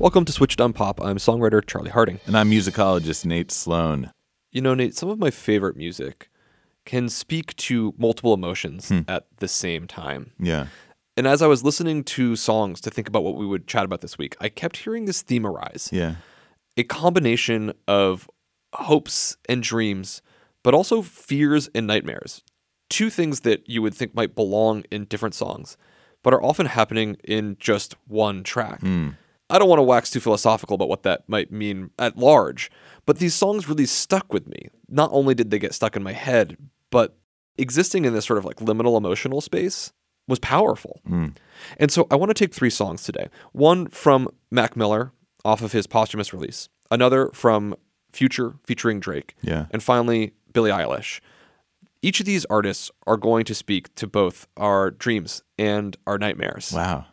Welcome to Switched on Pop. I'm songwriter Charlie Harding. And I'm musicologist Nate Sloan. You know, Nate, some of my favorite music can speak to multiple emotions hmm. at the same time. Yeah. And as I was listening to songs to think about what we would chat about this week, I kept hearing this theme arise Yeah. a combination of hopes and dreams, but also fears and nightmares. Two things that you would think might belong in different songs, but are often happening in just one track. Hmm. I don't want to wax too philosophical about what that might mean at large, but these songs really stuck with me. Not only did they get stuck in my head, but existing in this sort of like liminal emotional space was powerful. Hmm. And so I want to take three songs today. One from Mac Miller off of his posthumous release, another from Future featuring Drake, Yeah. and finally Billie Eilish. Each of these artists are going to speak to both our dreams and our nightmares. Wow.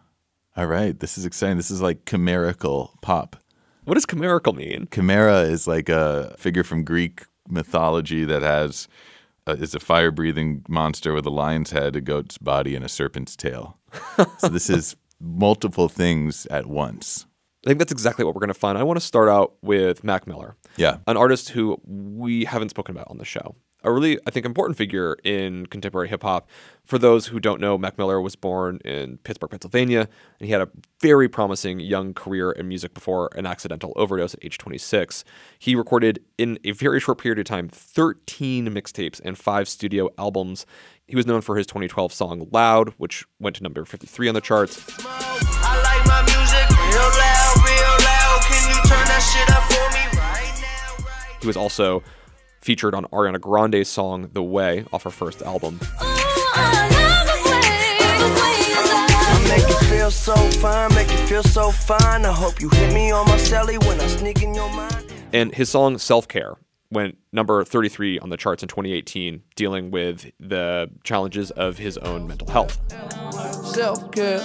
All right. This is exciting. This is like chimerical pop. What does chimerical mean? Chimera is like a figure from Greek mythology that has uh, is a fire breathing monster with a lion's head, a goat's body, and a serpent's tail. so this is multiple things at once. I think that's exactly what we're going to find. I want to start out with Mac Miller. Yeah. an artist who we haven't spoken about on the show. A really, I think, important figure in contemporary hip hop. For those who don't know, Mac Miller was born in Pittsburgh, Pennsylvania, and he had a very promising young career in music before an accidental overdose at age 26. He recorded, in a very short period of time, 13 mixtapes and five studio albums. He was known for his 2012 song Loud, which went to number 53 on the charts. I like my music real loud, real loud. Can you turn that shit up for me right now? Right He was also featured on Ariana Grande's song The Way off her first album. And his song Self Care went number 33 on the charts in 2018, dealing with the challenges of his own mental health. Self care,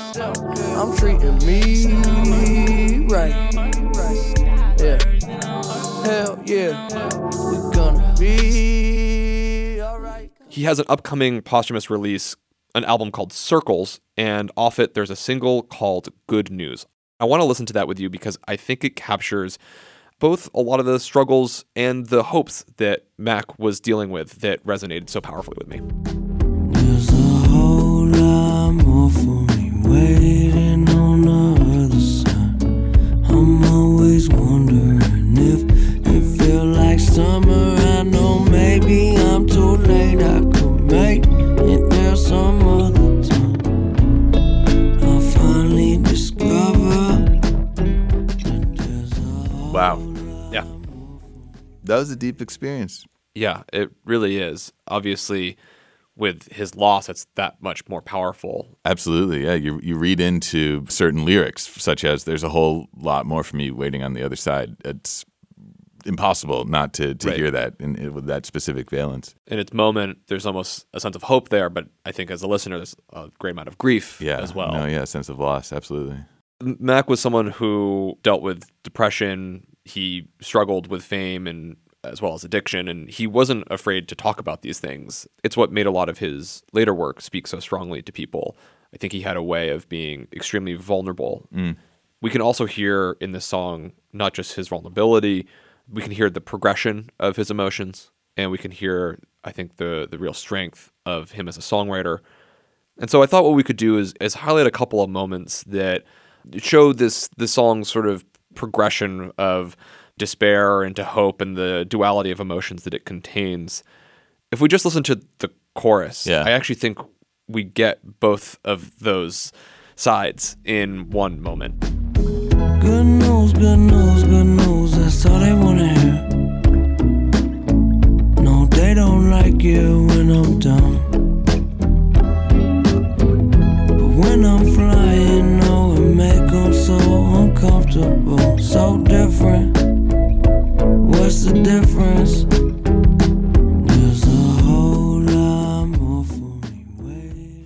I'm treating me right. Yeah, hell yeah, be alright. He has an upcoming posthumous release, an album called Circles, and off it there's a single called Good News. I want to listen to that with you because I think it captures both a lot of the struggles and the hopes that Mac was dealing with that resonated so powerfully with me. Too. I could make it there some other time. I'll finally discover that there's a whole Wow. Yeah. That was a deep experience. Yeah, it really is. Obviously, with his loss, it's that much more powerful. Absolutely, yeah. You you read into certain lyrics, such as "There's a whole lot more for me waiting on the other side." It's impossible not to to Right. hear that in, in- with that specific valence. In its moment, there's almost a sense of hope there, but I think as a listener, there's a great amount of grief Yeah, as well. No, yeah, sense of loss. Absolutely. Mac was someone who dealt with depression. He struggled with fame and as well as addiction, and he wasn't afraid to talk about these things. It's what made a lot of his later work speak so strongly to people. I think he had a way of being extremely vulnerable. Mm. We can also hear in this song not just his vulnerability, we can hear the progression of his emotions, and we can hear, I think, the the real strength of him as a songwriter. And so I thought what we could do is is highlight a couple of moments that show this the song's sort of progression of despair into hope and the duality of emotions that it contains. If we just listen to the chorus, Yeah. I actually think we get both of those sides in one moment. Good news, good news, good news that's all they wanna hear. No, they don't like you when I'm down. But when I'm flying, no, it make them so uncomfortable, so different. What's the difference?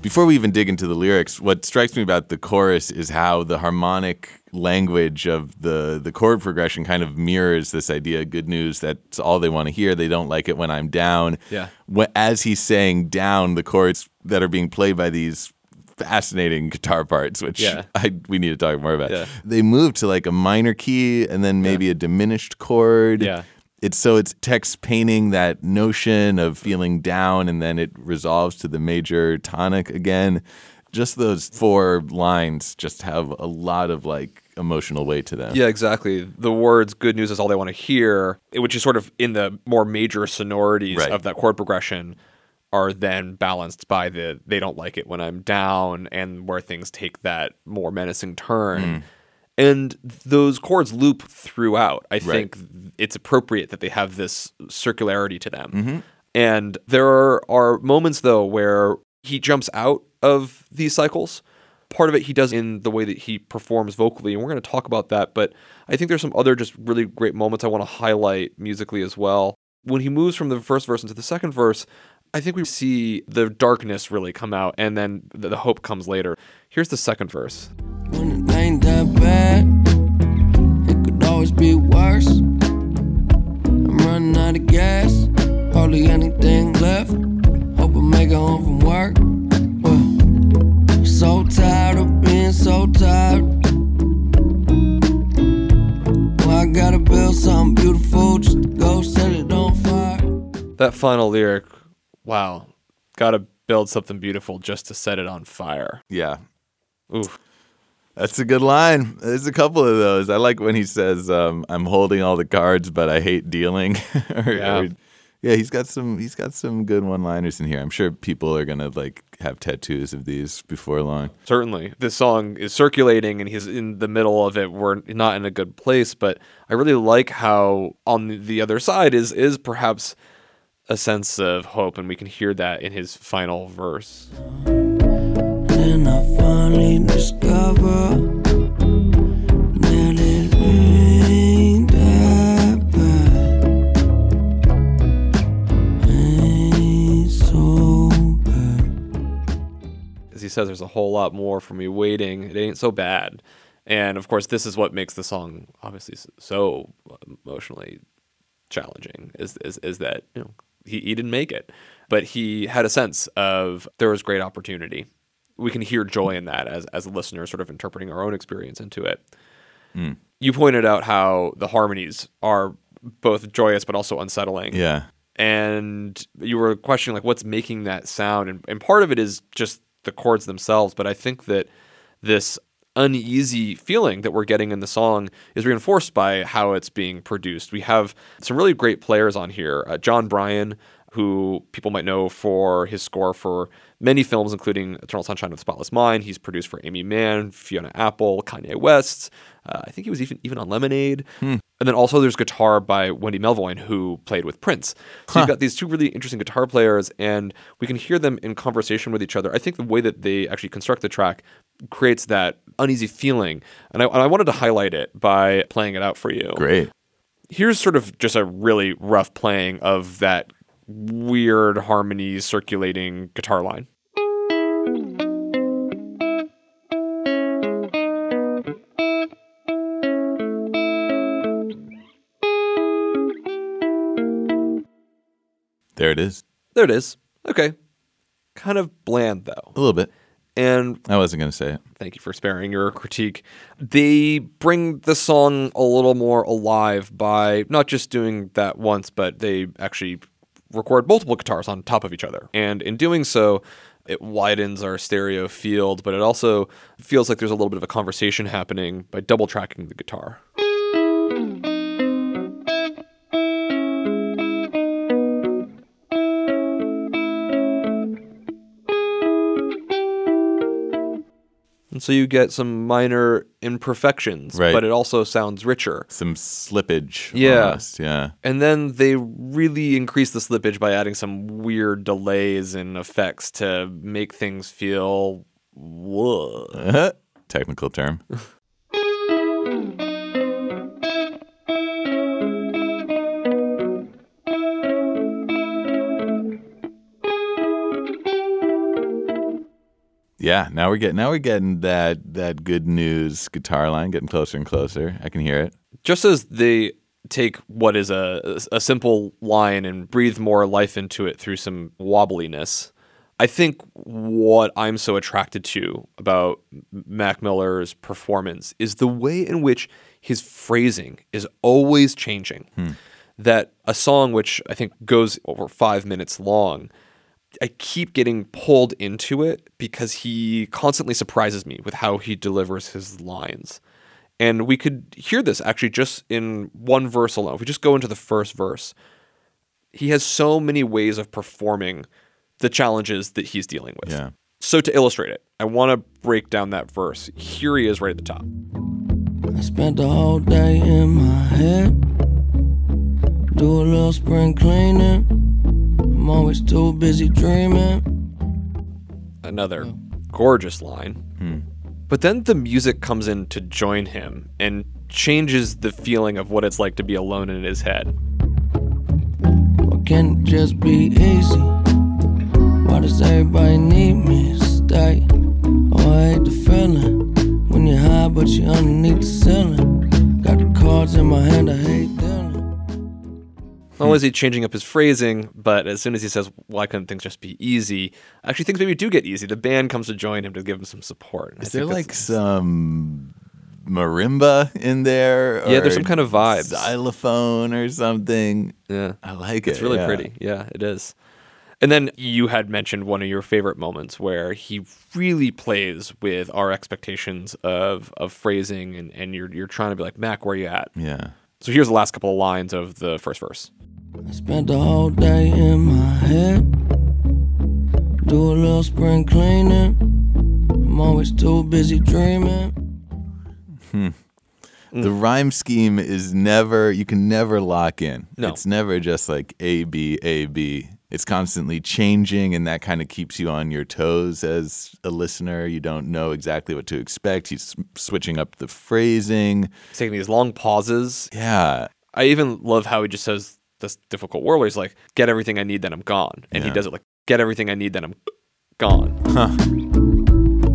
Before we even dig into the lyrics, what strikes me about the chorus is how the harmonic language of the the chord progression kind of mirrors this idea good news that's all they want to hear. They don't like it when I'm down. Yeah. As he's saying down, the chords that are being played by these fascinating guitar parts, which Yeah. I, we need to talk more about. Yeah. They move to like a minor key and then maybe a diminished chord. Yeah. It's so it's text painting that notion of feeling down and then it resolves to the major tonic again. Just those four lines just have a lot of like emotional weight to them. Yeah, exactly. The words "good news" is all they want to hear, which is sort of in the more major sonorities Right. of that chord progression, are then balanced by the "they don't like it when I'm down" and where things take that more menacing turn. Mm. And those chords loop throughout. I think it's appropriate that they have this circularity to them. Mm-hmm. And there are, are moments though where he jumps out of these cycles. Part of it he does in the way that he performs vocally, and we're going to talk about that. But I think there's some other just really great moments I want to highlight musically as well. When he moves from the first verse into the second verse, I think we see the darkness really come out, and then the, hope comes later. Here's the second verse. When it ain't that bad, it could always be worse. I'm running out of gas, hardly anything left. Hope I make it home from work. That final lyric, wow, gotta build something beautiful just to set it on fire. Yeah. Oof. That's a good line. There's a couple of those. I like when he says, um, "I'm holding all the cards, but I hate dealing." Or- Yeah. or- yeah. He's got some. He's got some good one-liners in here. I'm sure people are gonna like have tattoos of these before long. Certainly. This song is circulating and he's in the middle of it. We're not in a good place, but I really like how on the other side is is perhaps a sense of hope and we can hear that in his final verse. Then I finally discover that it ain't that bad. Ain't so bad. As he says there's a whole lot more for me waiting. It ain't so bad. And of course this is what makes the song obviously so emotionally challenging is is, is that you know he, he didn't make it but he had a sense of there was great opportunity. We can hear joy in that as as a listener sort of interpreting our own experience into it. Hmm. You pointed out how the harmonies are both joyous but also unsettling. Yeah. and you were questioning like what's making that sound? And, and part of it is just the chords themselves but i think that this uneasy feeling that we're getting in the song is reinforced by how it's being produced we have some really great players on here uh, jon brion who people might know for his score for many films, including Eternal Sunshine of the Spotless Mind. He's produced for Aimee Mann, Fiona Apple, Kanye West. Uh, I think he was even even on Lemonade. And then also there's guitar by Wendy Melvoin, who played with Prince. So you've got these two really interesting guitar players, and we can hear them in conversation with each other. I think the way that they actually construct the track creates that uneasy feeling, and I, and I wanted to highlight it by playing it out for you Great. here's sort of just a really rough playing of that weird harmony circulating guitar line. There it is. There it is. Okay. Kind of bland though. A little bit. And I wasn't gonna say it. thank you for sparing your critique. They bring the song a little more alive by not just doing that once, but they actually record multiple guitars on top of each other. And in doing so, it widens our stereo field, but it also feels like there's a little bit of a conversation happening by double tracking the guitar. And so you get some minor imperfections, Right. but it also sounds richer. Some slippage. Yeah. almost, Yeah. And then they really increase the slippage by adding some weird delays and effects to make things feel whoa. Technical term. Yeah, now we're getting now we're getting that that good news guitar line getting closer and closer. I can hear it. just as they take what is a a simple line and breathe more life into it through some wobbliness i think what i'm so attracted to about mac miller's performance is the way in which his phrasing is always changing hmm. that a song which i think goes over five minutes long I keep getting pulled into it because he constantly surprises me with how he delivers his lines. And we could hear this actually just in one verse alone. If we just go into the first verse, he has so many ways of performing the challenges that he's dealing with. Yeah. So to illustrate it, I want to break down that verse. Here he is right at the top. I spent the whole day in my head. Do a little spring cleaning. I'm always too busy dreaming. Another gorgeous line. Hmm. But then the music comes in to join him and changes the feeling of what it's like to be alone in his head. Why can't it just be easy? Why does everybody need me to stay? Oh, I hate the feeling when you're high, but you're underneath the ceiling. Got the cards in my hand, I hate dealing. Not only is he changing up his phrasing, but as soon as he says, "Why couldn't things just be easy?" Actually, things maybe do get easy. The band comes to join him to give him some support. Is there like some marimba in there? Yeah, there's some kind of vibes. Xylophone or something. yeah, I like it. it's really yeah. pretty. Yeah, it is. And then you had mentioned one of your favorite moments where he really plays with our expectations of of phrasing, and, and you're you're trying to be like, Mac, where you at? Yeah. So here's the last couple of lines of the first verse. I spent the whole day in my head. Do a little spring cleaning. I'm always too busy dreaming. Hmm. Mm. The rhyme scheme is never, you can never lock in. No. It's never just like A, B, A, B. It's constantly changing, and that kind of keeps you on your toes as a listener. You don't know exactly what to expect. He's switching up the phrasing. He's taking these long pauses. Yeah. I even love how he just says this difficult word where he's like, "Get everything I need, then I'm gone," and he does it like, "Get everything I need, then I'm gone."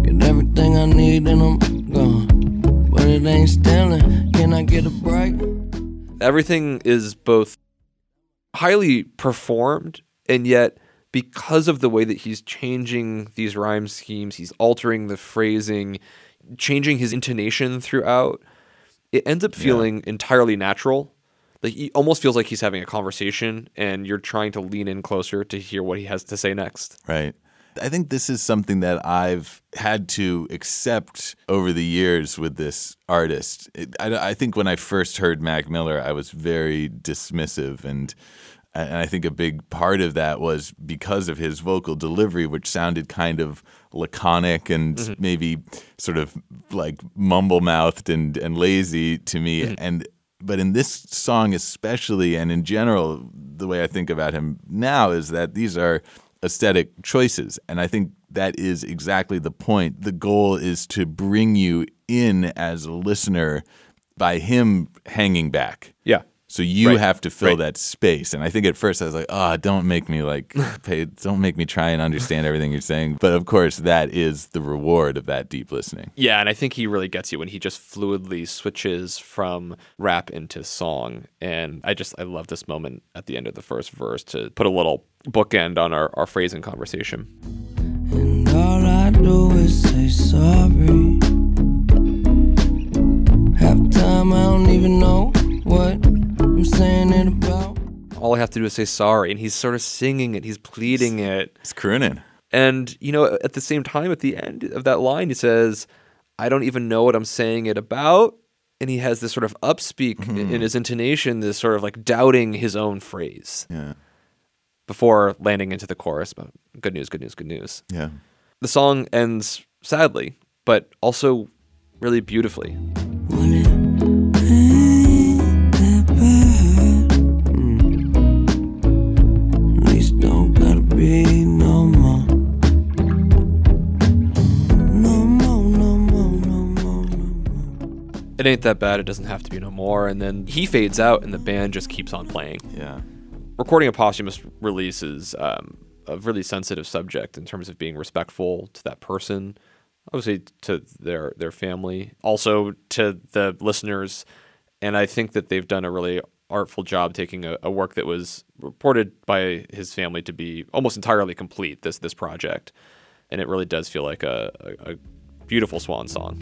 Get everything I need and I'm gone. But it ain't stealing. Can I get a break? Everything is both highly performed and yet because of the way that he's changing these rhyme schemes, he's altering the phrasing, changing his intonation throughout. It ends up feeling entirely natural. Like he almost feels like he's having a conversation and you're trying to lean in closer to hear what he has to say next. Right. I think this is something that I've had to accept over the years with this artist. It, I, I think when I first heard Mac Miller, I was very dismissive, and and I think a big part of that was because of his vocal delivery, which sounded kind of laconic and mm-hmm. maybe sort of like mumble mouthed and and lazy to me, mm-hmm. and. But in this song, especially, and in general, the way I think about him now is that these are aesthetic choices. And I think that is exactly the point. The goal is to bring you in as a listener by him hanging back. Yeah. So you Right. have to fill Right. that space. And I think at first I was like, oh, don't make me like pay, don't make me try and understand everything you're saying. But of course, that is the reward of that deep listening. Yeah, and I think he really gets you when he just fluidly switches from rap into song. And I just I love this moment at the end of the first verse to put a little bookend on our, our phrasing conversation. And all I do is say sorry. Half time I don't even know what I'm saying it about. All I have to do is say sorry, and he's sort of singing it, he's pleading it. It's crooning. And you know, at the same time, at the end of that line, he says, "I don't even know what I'm saying it about." And he has this sort of upspeak in- in mm-hmm. his intonation, this sort of like doubting his own phrase Yeah. before landing into the chorus. But good news, good news, good news. Yeah. The song ends sadly, but also really beautifully. It ain't that bad. It doesn't have to be no more. And then he fades out, and the band just keeps on playing. Yeah. recording a posthumous release is um, a really sensitive subject in terms of being respectful to that person, obviously to their their family, also to the listeners, and I think that they've done a really artful job taking a, a work that was reported by his family to be almost entirely complete. This this project, and it really does feel like a, a, a beautiful swan song.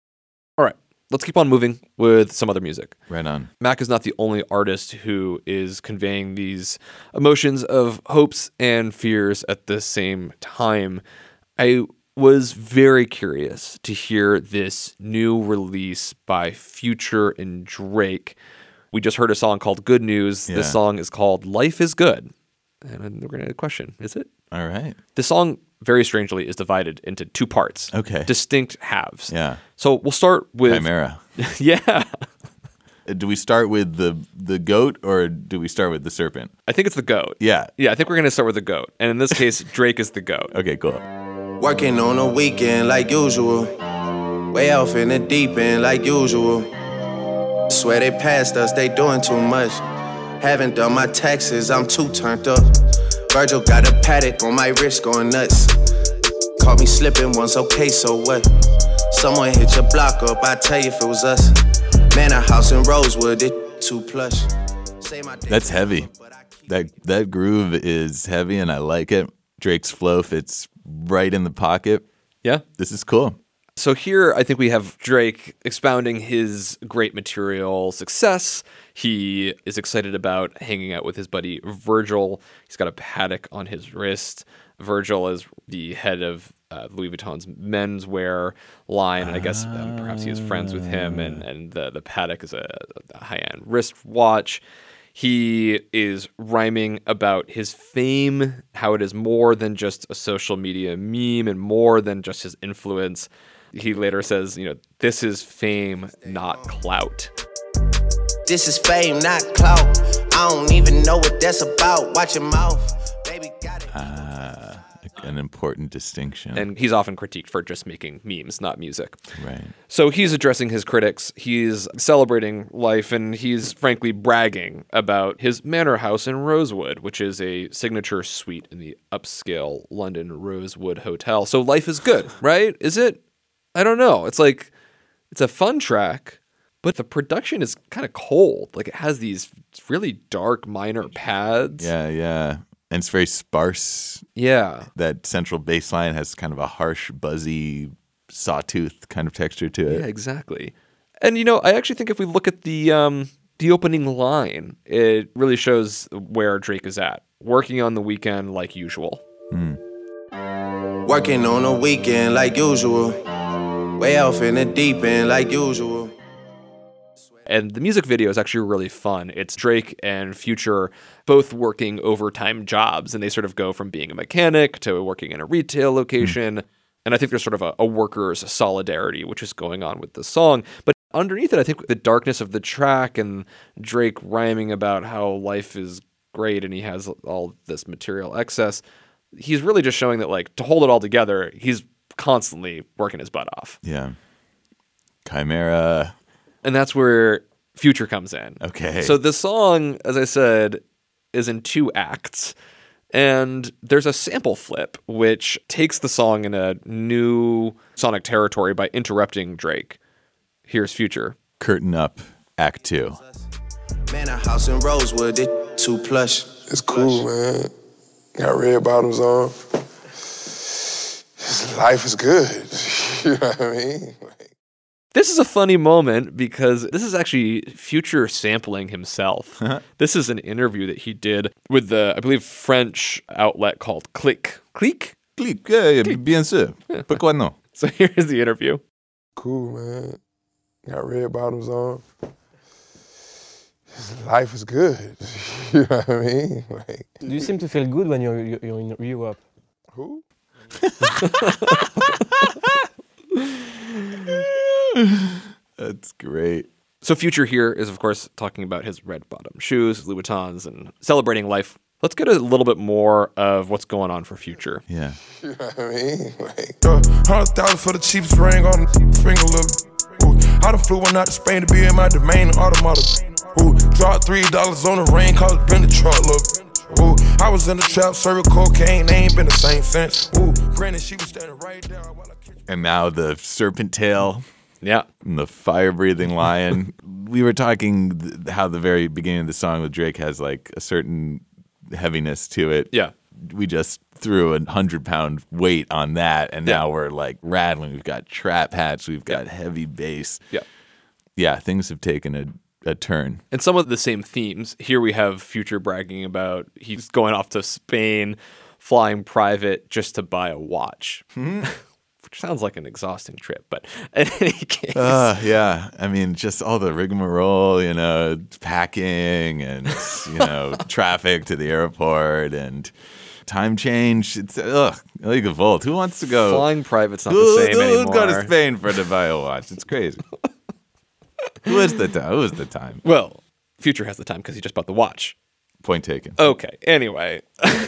Let's keep on moving with some other music. Right on. Mac is not the only artist who is conveying these emotions of hopes and fears at the same time. I was very curious to hear this new release by Future and Drake. We just heard a song called Good News. Yeah. This song is called Life is Good. And we're going to have a question is it? All right. The song, very strangely, is divided into two parts. Okay. Distinct halves. Yeah. So we'll start with. Chimera. yeah. Uh, Do we start with the the goat or do we start with the serpent? I think it's the goat. Yeah. Yeah, I think we're going to start with the goat. And in this case, Drake is the goat. Okay, cool. Working on a weekend like usual. Way off in the deep end like usual. Swear they passed us, they doing too much. Haven't done my taxes, I'm too turned up. Virgil got a Patek on my wrist going nuts. Caught me slipping once, okay, so what? Someone hit your block up, I tell you if it was us. Man, a house in Rosewood, it too plush. Say my That's heavy. over, but I keep- That that groove is heavy and I like it. Drake's flow fits right in the pocket. Yeah. This is cool. So here, I think we have Drake expounding his great material success. He is excited about hanging out with his buddy Virgil. He's got a Patek on his wrist. Virgil is the head of uh, Louis Vuitton's menswear line, and I guess um, perhaps he is friends with him. And and the the Patek is a, a high end wrist watch. He is rhyming about his fame, how it is more than just a social media meme and more than just his influence. He later says, you know, this is fame, not clout. This is fame, not clout. I don't even know what that's about. Watch your mouth. Baby got it. Uh, an important distinction. And he's often critiqued for just making memes, not music. right. So he's addressing his critics. He's celebrating life and he's frankly bragging about his manor house in Rosewood, which is a signature suite in the upscale London Rosewood Hotel. So life is good, right? Is it? I don't know. It's like it's a fun track, but the production is kind of cold. Like it has these really dark minor pads. Yeah, yeah. And it's very sparse. Yeah. That central bass line has kind of a harsh, buzzy, sawtooth kind of texture to it. Yeah, exactly. And you know, I actually think if we look at the um the opening line, it really shows where Drake is at. Working on the weekend like usual. Working on a weekend like usual. Way off in the deep end like usual. And the music video is actually really fun. It's Drake and Future both working overtime jobs, and they sort of go from being a mechanic to working in a retail location. And I think there's sort of a, a workers' solidarity, which is going on with the song. But underneath it, I think the darkness of the track and Drake rhyming about how life is great and he has all this material excess, he's really just showing that, like, to hold it all together, he's constantly working his butt off. Yeah. Chimera. And that's where Future comes in. Okay. So the song, as I said, is in two acts. And there's a sample flip which takes the song in a new sonic territory by interrupting Drake. Here's Future. Curtain up, act two. Man, a house in Rosewood, it too plush. It's cool, man. Got red bottoms on. Life is good. you know what I mean? This is a funny moment because this is actually Future sampling himself. Uh-huh. this is an interview that he did with the, I believe, French outlet called Click. Click? Clic, yeah, yeah, bien sûr. Pourquoi non? So here's the interview. Cool, man. Got red bottoms on. Life is good. you know what I mean? Like, Do you seem to feel good when you're you're you're in Europe? who? That's great. So Future here is of course talking about his red bottom shoes, Louboutins, and celebrating life. Let's get a little bit more of what's going on for Future. Yeah. You know what I mean? Like, Yeah, hundred thousand for the cheapest ring on the finger, look. Ooh, I done flew one out to Spain to be in my domain automata. Ooh, dropped three dollars on the ring, cause it been the truck, look. Ooh, I was in the trap, serving cocaine, they ain't been the same since. Ooh, granted, she was standing right there while I catch And now the serpent tail Yeah. and the fire breathing lion. we were talking th- how the very beginning of the song with Drake has like a certain heaviness to it. Yeah. We just threw a hundred pound weight on that, and Yeah. now we're like rattling. We've got trap hats, we've got heavy bass. Yeah. Yeah, things have taken a, a turn. And some of the same themes. Here we have Future bragging about he's going off to Spain, flying private just to buy a watch. Hmm. Which sounds like an exhausting trip, but in any case. Uh, yeah. I mean, just all the rigmarole, you know, packing and, you know, traffic to the airport and time change. It's, ugh, of Volt. Who wants to go? Flying private's not Who, the same who anymore. would go to Spain for to buy a watch? It's crazy. who is the time? Who is the time? Well, Future has the time because he just bought the watch. Point taken. Okay. Anyway,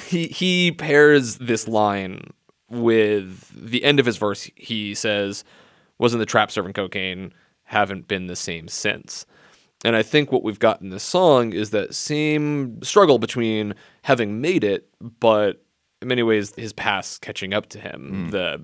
he he pairs this line with the end of his verse. He says, "Was in the trap serving cocaine. Haven't been the same since." And I think what we've got in this song is that same struggle between having made it, but in many ways his past catching up to him. Hmm. The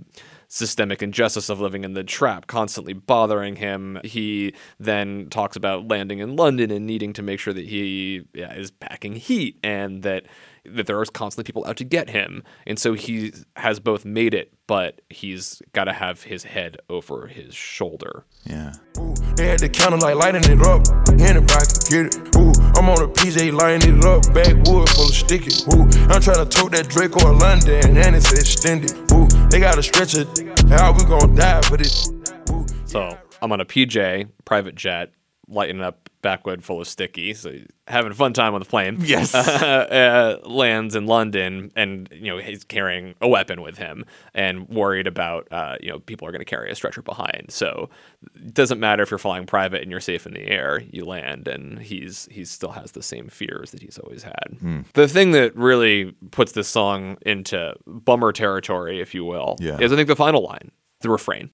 systemic injustice of living in the trap constantly bothering him. He then talks about landing in London and needing to make sure that he yeah, is packing heat and that that there are constantly people out to get him. And so he has both made it, but he's got to have his head over his shoulder. Yeah. Ooh, they had the counter like lighting it up. Anybody can get it. Ooh, I'm on a PJ lighting it up. Backwood full of sticky. Ooh, I'm trying to tote that Draco or London and it's extended. Ooh, they got to stretch it. How we gonna die for this? Ooh, So I'm on a PJ private jet, lighting up backwood full of sticky, so having a fun time on the plane. Yes. uh, lands in London, and you know he's carrying a weapon with him, and worried about uh, you know people are going to carry a stretcher behind. So it doesn't matter if you're flying private and you're safe in the air. You land, and he's he still has the same fears that he's always had. The thing that really puts this song into bummer territory, if you will, Yeah. is I think the final line, the refrain.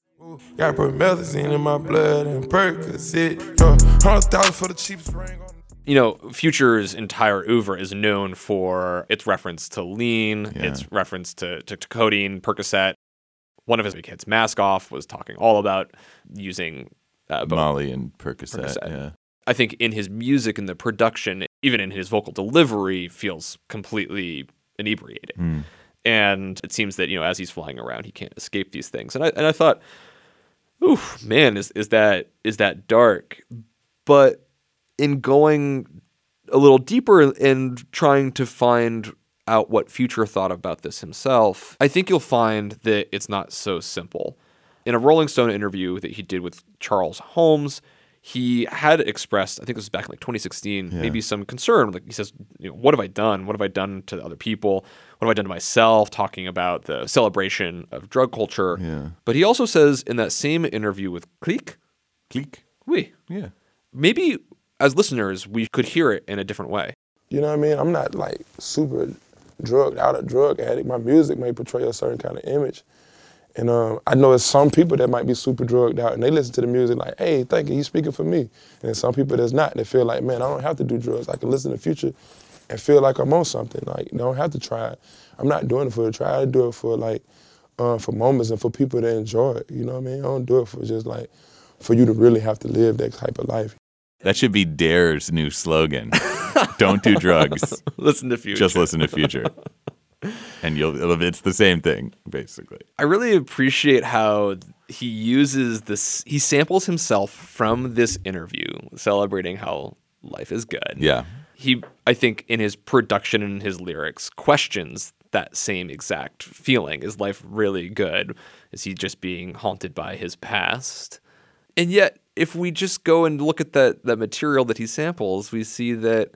Gotta put methazine in my blood and Percocet. Hundred thousand for the cheapest ring you know, Future's entire oeuvre is known for its reference to lean, Yeah. its reference to, to, to codeine, Percocet. One of his big hits, Mask Off, was talking all about using uh. Molly and Percocet. Percocet. Yeah. I think in his music and the production, even in his vocal delivery, feels completely inebriated. Hmm. And it seems that you know, as he's flying around, he can't escape these things. And I and I thought, oof, man, is is that is that dark? But in going a little deeper and trying to find out what Future thought about this himself, I think you'll find that it's not so simple. In a Rolling Stone interview that he did with Charles Holmes, he had expressed, I think this was back in like 2016, maybe some concern. Like he says, you know, what have I done? What have I done to other people? What have I done to myself? Talking about the celebration of drug culture. Yeah. But he also says in that same interview with Clique, Click. we, Yeah. maybe as listeners, we could hear it in a different way. You know what I mean? I'm not like super drugged out, a drug addict. My music may portray a certain kind of image. And um, I know there's some people that might be super drugged out and they listen to the music like, hey, thank you, he's speaking for me. And some people that's not. They feel like, man, I don't have to do drugs. I can listen to Future and feel like I'm on something. Like, I don't have to try it. I'm not doing it for the try. I do it for like, uh, for moments and for people to enjoy it. You know what I mean? I don't do it for just like, for you to really have to live that type of life. That should be Dare's new slogan. Don't do drugs. listen to Future. Just listen to Future. And you'll it's the same thing, basically. I really appreciate how he uses this. He samples himself from this interview, celebrating how life is good. Yeah. He, I think, in his production and his lyrics, questions that same exact feeling. Is life really good? Is he just being haunted by his past? And yet, if we just go and look at the the material that he samples, we see that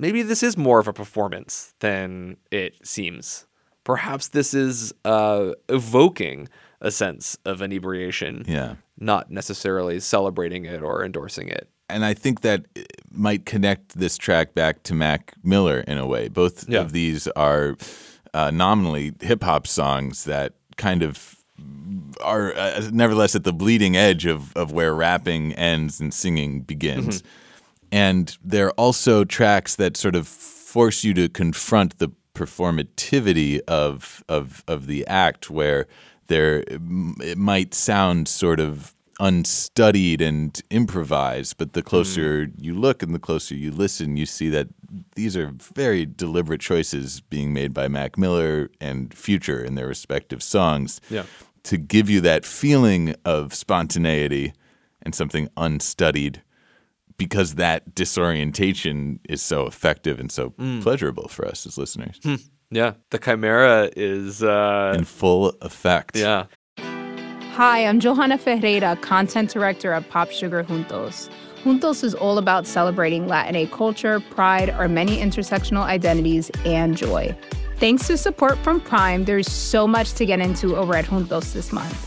maybe this is more of a performance than it seems. Perhaps this is uh, evoking a sense of inebriation, Yeah. not necessarily celebrating it or endorsing it. and I think that might connect this track back to Mac Miller in a way. Both Yeah. of these are uh, nominally hip hop songs that kind of are uh, nevertheless at the bleeding edge of, of where rapping ends and singing begins. And they're also tracks that sort of force you to confront the performativity of of of the act where there it might sound sort of unstudied and improvised but the closer mm. you look and the closer you listen you see that these are very deliberate choices being made by Mac Miller and Future in their respective songs Yeah. to give you that feeling of spontaneity and something unstudied because that disorientation is so effective and so pleasurable for us as listeners Yeah, the chimera is uh, in full effect. yeah. Hi, I'm Johanna Ferreira, content director at Pop Sugar Juntos. Juntos is all about celebrating Latina culture, pride, our many intersectional identities, and joy. Thanks to support from Prime, there's so much to get into over at Juntos this month.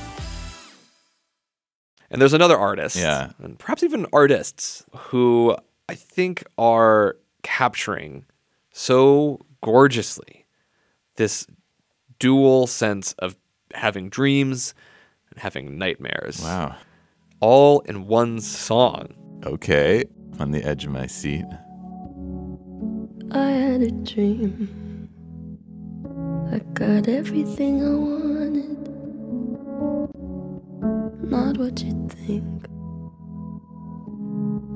And there's another artist, Yeah. and perhaps even artists, who I think are capturing so gorgeously this dual sense of having dreams and having nightmares, Wow. all in one song. Okay. On the edge of my seat. I had a dream. I got everything I wanted. Not what you think.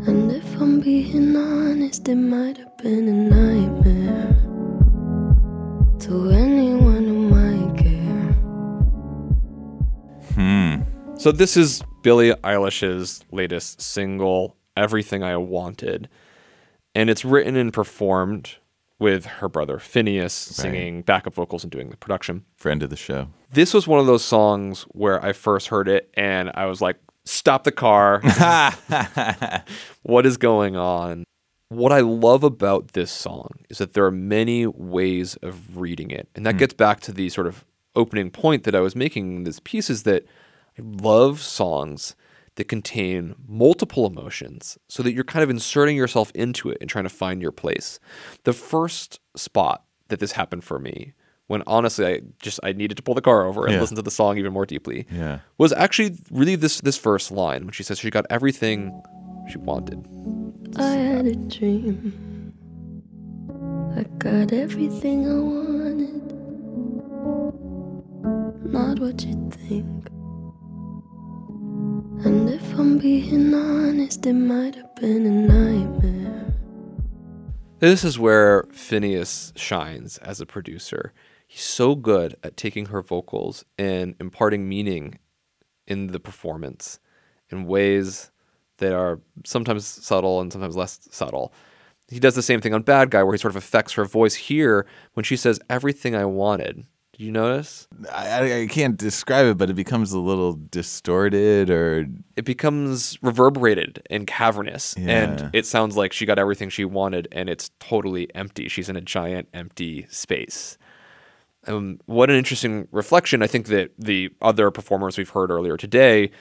And if I'm being honest, it might have been a nightmare. To anyone who might care. Hmm. So this is Billie Eilish's latest single, Everything I Wanted. And it's written and performed with her brother Finneas singing backup vocals and doing the production. Friend of the show. This was one of those songs where I first heard it and I was like, stop the car. what is going on? What I love about this song is that there are many ways of reading it. And that hmm. gets back to the sort of opening point that I was making in this piece is that I love songs that contain multiple emotions so that you're kind of inserting yourself into it and trying to find your place. The first spot that this happened for me when honestly I just I needed to pull the car over and Yeah. listen to the song even more deeply Yeah. was actually really this this first line when she says she got everything she wanted. I had a dream. I got everything I wanted. Not what you think. And if I'm being honest, it might have been a nightmare. This is where Finneas shines as a producer. He's so good at taking her vocals and imparting meaning in the performance in ways that are sometimes subtle and sometimes less subtle. He does the same thing on Bad Guy, where he sort of affects her voice here when she says everything I wanted. Did you notice? I, I- can't describe it, but it becomes a little distorted or It becomes reverberated and cavernous, Yeah. and it sounds like she got everything she wanted, and it's totally empty. She's in a giant empty space. Um, what an interesting reflection. I think that the other performers we've heard earlier today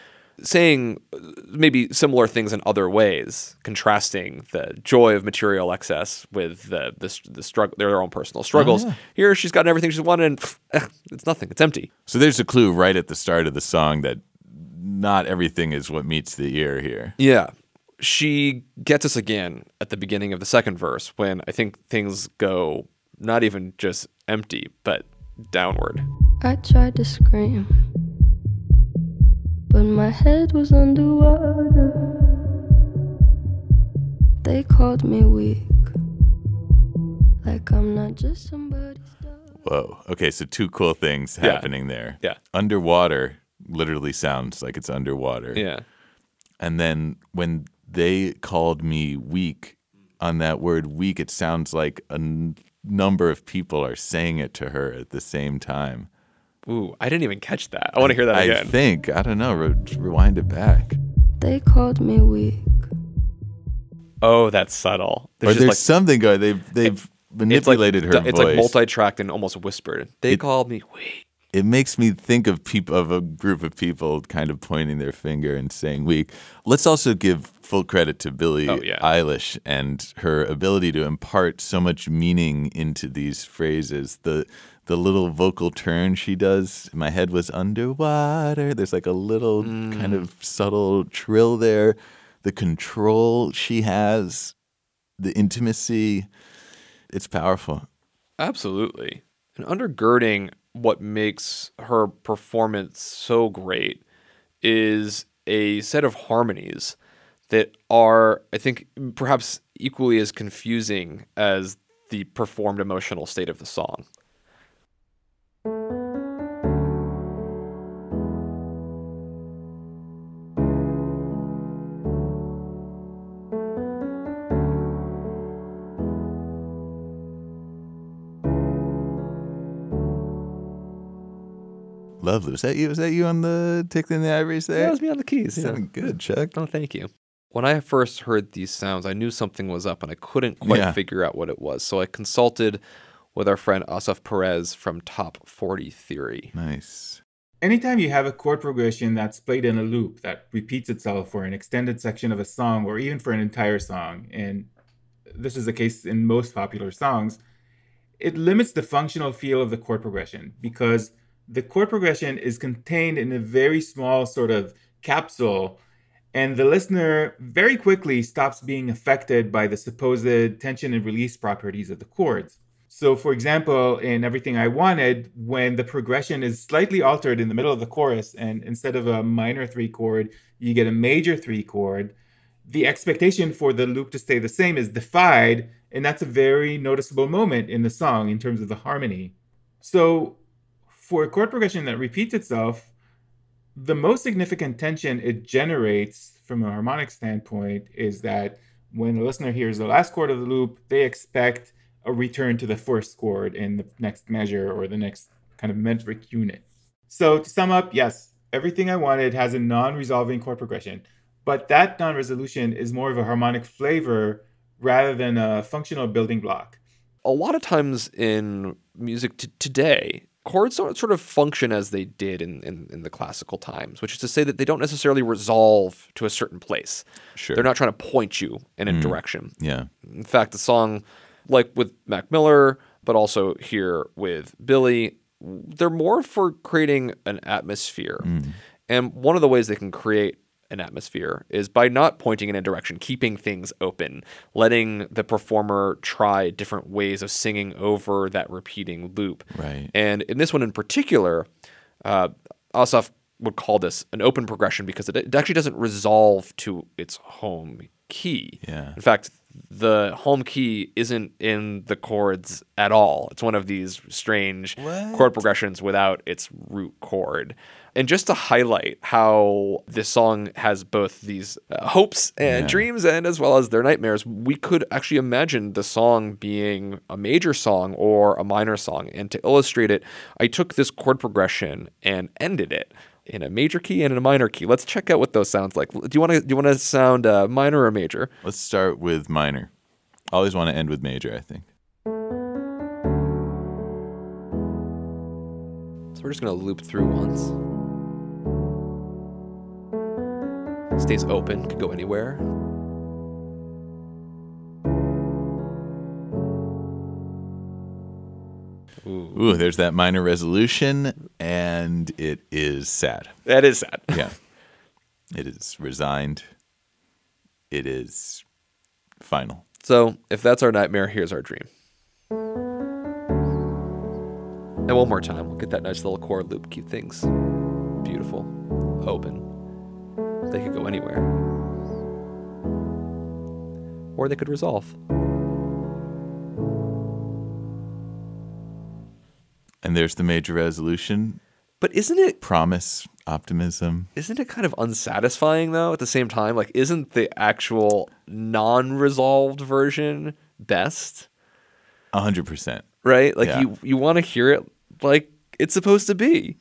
saying uh, maybe similar things in other ways, contrasting the joy of material excess with the the, the struggle, their own personal struggles. Here, she's gotten everything she's wanted, and pff, eh, it's nothing. It's empty. So there's a clue right at the start of the song that not everything is what meets the ear here. Yeah. She gets us again at the beginning of the second verse when I think things go not even just empty, but downward. I tried to scream, but my head was underwater. They called me weak, like I'm not just somebody's dog. Whoa. Okay, so two cool things Yeah. happening there. Yeah. Underwater literally sounds like it's underwater. Yeah. And then when they called me weak on that word weak, it sounds like a n- number of people are saying it to her at the same time. Ooh, I didn't even catch that. I want to hear that I again. I think. I don't know. Re- rewind it back. They called me weak. oh, that's subtle. or There's there's just something going. They've they've like, manipulated it's like, her It's voice. like multi-tracked and almost whispered. They It- called me. Wait. It makes me think of people of a group of people kind of pointing their finger and saying weak. Let's also give full credit to Billie Oh, yeah. Eilish and her ability to impart so much meaning into these phrases. The the little vocal turn she does, my head was underwater. There's like a little kind Mm. of subtle trill there. The control she has, the intimacy, it's powerful. Absolutely. And undergirding what makes her performance so great is a set of harmonies that are, I think, perhaps equally as confusing as the performed emotional state of the song. Lovely. Was that you? Was that you on the tickling the ivories there? That was me on the keys. Yeah. Sounding good, Chuck. Oh, thank you. When I first heard these sounds, I knew something was up and I couldn't quite Yeah. figure out what it was. So I consulted with our friend Asaf Perez from Top 40 Theory. Nice. Anytime you have a chord progression that's played in a loop that repeats itself for an extended section of a song or even for an entire song, and this is the case in most popular songs, it limits the functional feel of the chord progression because the chord progression is contained in a very small sort of capsule and the listener very quickly stops being affected by the supposed tension and release properties of the chords. So, for example, in Everything I Wanted, when the progression is slightly altered in the middle of the chorus, and instead of a minor three chord, you get a major three chord, the expectation for the loop to stay the same is defied, and that's a very noticeable moment in the song in terms of the harmony. So, for a chord progression that repeats itself, the most significant tension it generates from a harmonic standpoint is that when the listener hears the last chord of the loop, they expect a return to the first chord in the next measure or the next kind of metric unit. So to sum up, yes, everything I wanted has a non-resolving chord progression, but that non-resolution is more of a harmonic flavor rather than a functional building block. a lot of times in music t- today, chords don't sort of function as they did in, in, in the classical times, which is to say that they don't necessarily resolve to a certain place. Sure. They're not trying to point you in a mm. direction. Yeah. In fact, the song, like with Mac Miller, but also here with Billie, they're more for creating an atmosphere. Mm. And one of the ways they can create an atmosphere is by not pointing in a direction, keeping things open, letting the performer try different ways of singing over that repeating loop. Right. And in this one in particular, uh, Asaf would call this an open progression because it, it actually doesn't resolve to its home key. Yeah. In fact, the home key isn't in the chords at all. It's one of these strange chord progressions without its root chord. And just to highlight how this song has both these uh, hopes and Yeah. dreams and as well as their nightmares, we could actually imagine the song being a major song or a minor song. And to illustrate it, I took this chord progression and ended it in a major key and in a minor key. Let's check out what those sounds like. Do you want to do you want to sound uh, minor or major? Let's start with minor. Always want to end with major, I think. So we're just going to loop through once. Stays open, could go anywhere. Ooh. Ooh, there's that minor resolution, and it is sad. That is sad. Yeah. it is resigned. It is final. So if that's our nightmare, here's our dream. And one more time, we'll get that nice little chord loop, keep things beautiful, open. They could go anywhere. Or they could resolve. And there's the major resolution. But isn't it promise, optimism? Isn't it kind of unsatisfying though at the same time? Like isn't the actual non-resolved version best? A hundred percent. Right? Like Yeah. you you want to hear it like it's supposed to be.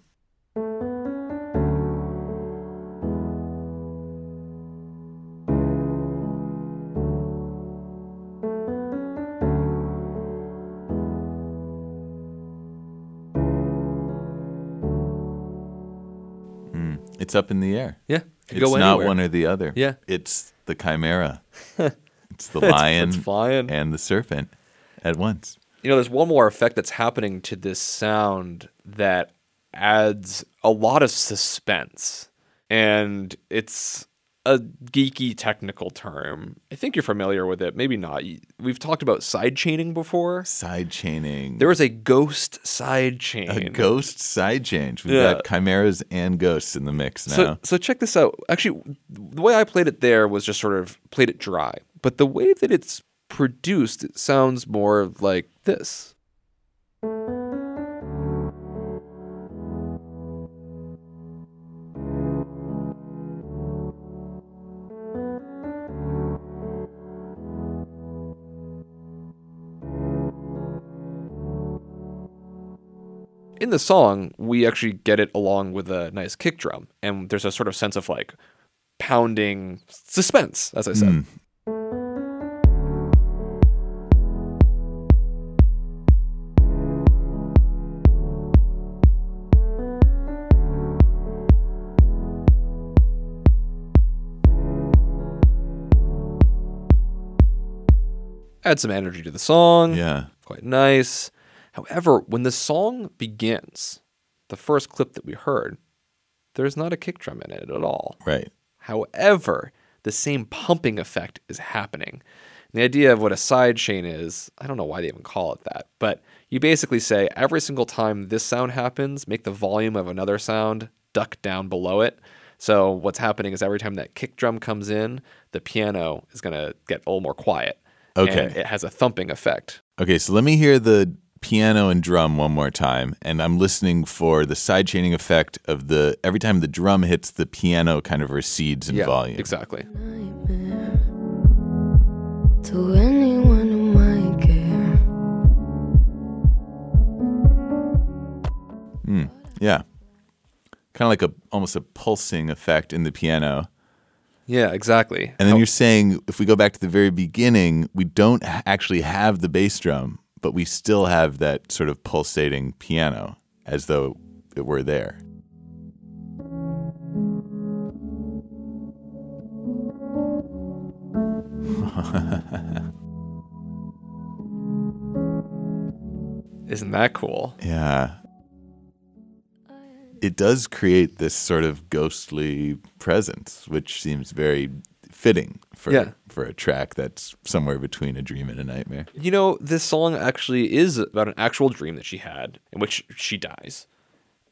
It's up in the air. Yeah, It's go not anywhere. one or the other. Yeah. It's the chimera. it's the It's- lion it's flying. and the serpent at once. You know, there's one more effect that's happening to this sound that adds a lot of suspense. And it's a geeky technical term. I think you're familiar with it. Maybe not. We've talked about side chaining before. Side chaining. There was a ghost side chain. A ghost side chain. We've Yeah. got chimeras and ghosts in the mix now. So, so check this out. Actually, the way I played it there was just sort of played it dry. But the way that it's produced, it sounds more like this. The song, we actually get it along with a nice kick drum, and there's a sort of sense of like pounding suspense, as I said. Hmm. Add some energy to the song. Yeah. Quite nice. However, when the song begins, the first clip that we heard, there's not a kick drum in it at all. Right. However, the same pumping effect is happening. And the idea of what a side chain is, I don't know why they even call it that, but you basically say every single time this sound happens, make the volume of another sound duck down below it. So what's happening is every time that kick drum comes in, the piano is going to get a little more quiet. Okay. And it has a thumping effect. Okay, so let me hear the piano and drum one more time, and I'm listening for the side chaining effect of the every time the drum hits the piano, kind of recedes in yeah, volume. Exactly. To anyone who might care. Hmm. Yeah, kind of like a almost a pulsing effect in the piano. Yeah, exactly. And then How- you're saying if we go back to the very beginning, we don't actually have the bass drum, but we still have that sort of pulsating piano as though it were there. Isn't that cool? Yeah. It does create this sort of ghostly presence, which seems very fitting for Yeah. for a track that's somewhere between a dream and a nightmare. You know, this song actually is about an actual dream that she had in which she dies.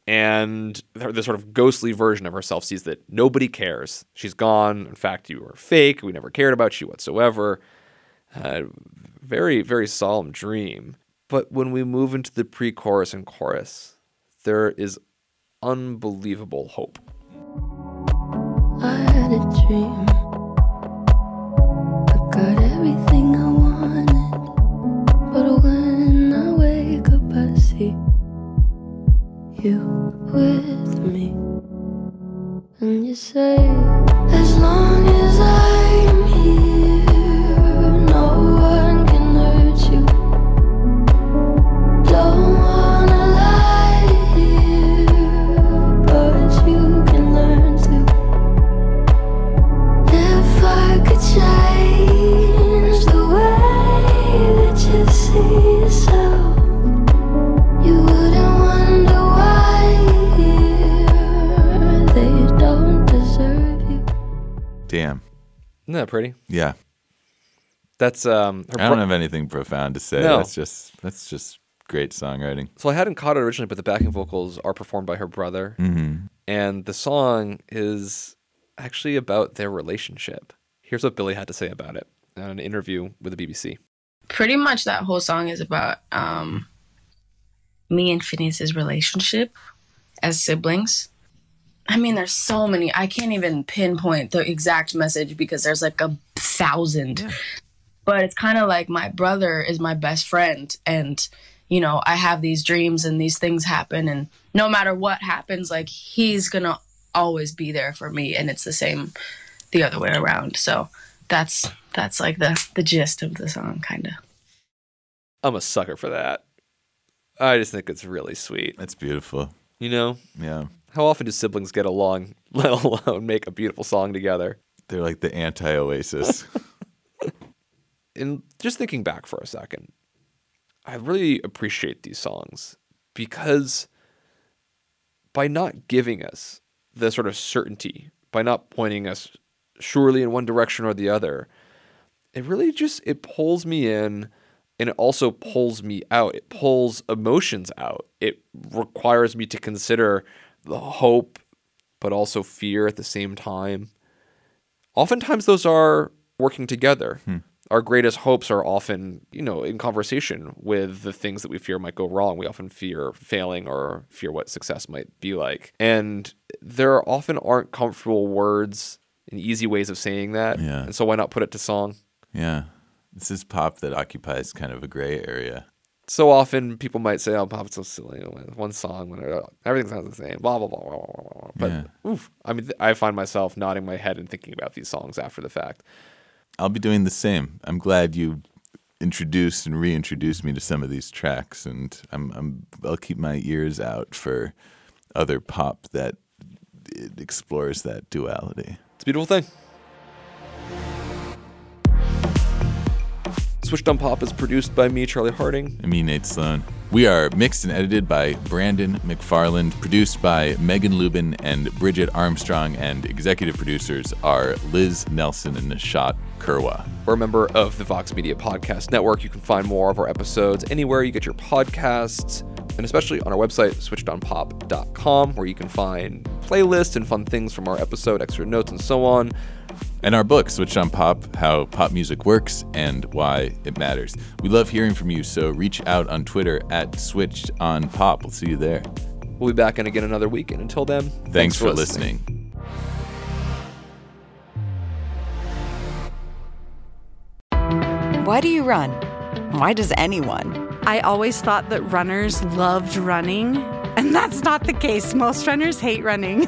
And the the sort of ghostly version of herself sees that nobody cares. She's gone. In fact, you were fake. We never cared about you whatsoever. Uh, very, very solemn dream. But when we move into the pre chorus and chorus, there is unbelievable hope. I had a dream. You with me. And you say, as long as I'm Isn't that pretty? Yeah. That's um. Her I don't pro- have anything profound to say. No. That's just that's just great songwriting. So I hadn't caught it originally, but the backing vocals are performed by her brother. Mm-hmm. And the song is actually about their relationship. Here's what Billie had to say about it in an interview with the BBC. pretty much that whole song is about um, me and Finneas's relationship as siblings. I mean, there's so many. I can't even pinpoint the exact message because there's like a thousand. But it's kind of like my brother is my best friend, and you know, I have these dreams and these things happen, and no matter what happens, like he's gonna always be there for me, and it's the same the other way around. So that's that's like the the gist of the song, kind of. I'm a sucker for that. I just think it's really sweet. That's beautiful. You know, Yeah. How often do siblings get along, let alone make a beautiful song together? They're like the anti Oasis. And just thinking back for a second, I really appreciate these songs because by not giving us the sort of certainty, by not pointing us surely in one direction or the other, it really just it pulls me in and it also pulls me out. It pulls emotions out. It requires me to consider the hope but also fear at the same time. Oftentimes those are working together. Hmm. Our greatest hopes are often, you know, in conversation with the things that we fear might go wrong. We often fear failing or fear what success might be like. And there often aren't comfortable words and easy ways of saying that. Yeah. And so why not put it to song? yeah. This is pop that occupies kind of a gray area. So often people might say, "Oh, pop's so silly." One song, when everything sounds the same. Blah blah blah blah blah. blah. But Yeah. oof, I mean, I find myself nodding my head and thinking about these songs after the fact. I'll be doing the same. I'm glad you introduced and reintroduced me to some of these tracks, and I'm, I'm I'll keep my ears out for other pop that explores that duality. It's a beautiful thing. Switched on Pop is produced by me, Charlie Harding. And me, Nate Sloan. We are mixed and edited by Brandon McFarland, produced by Megan Lubin and Bridget Armstrong, and executive producers are Liz Nelson and Nishat Kurwa. We're a member of the Vox Media Podcast Network. You can find more of our episodes anywhere you get your podcasts, and especially on our website, switchedonpop.com, where you can find playlists and fun things from our episode, extra notes, and so on. And our book, Switched on Pop How Pop Music Works and Why It Matters. We love hearing from you, so reach out on Twitter at Switched on Pop. We'll see you there. We'll be back in again another week, and until then, Thanks, for, listening. Why do you run? Why does anyone? I always thought that runners loved running, and that's not the case. Most runners hate running,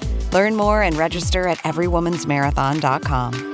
Learn more and register at everywomansmarathon.com.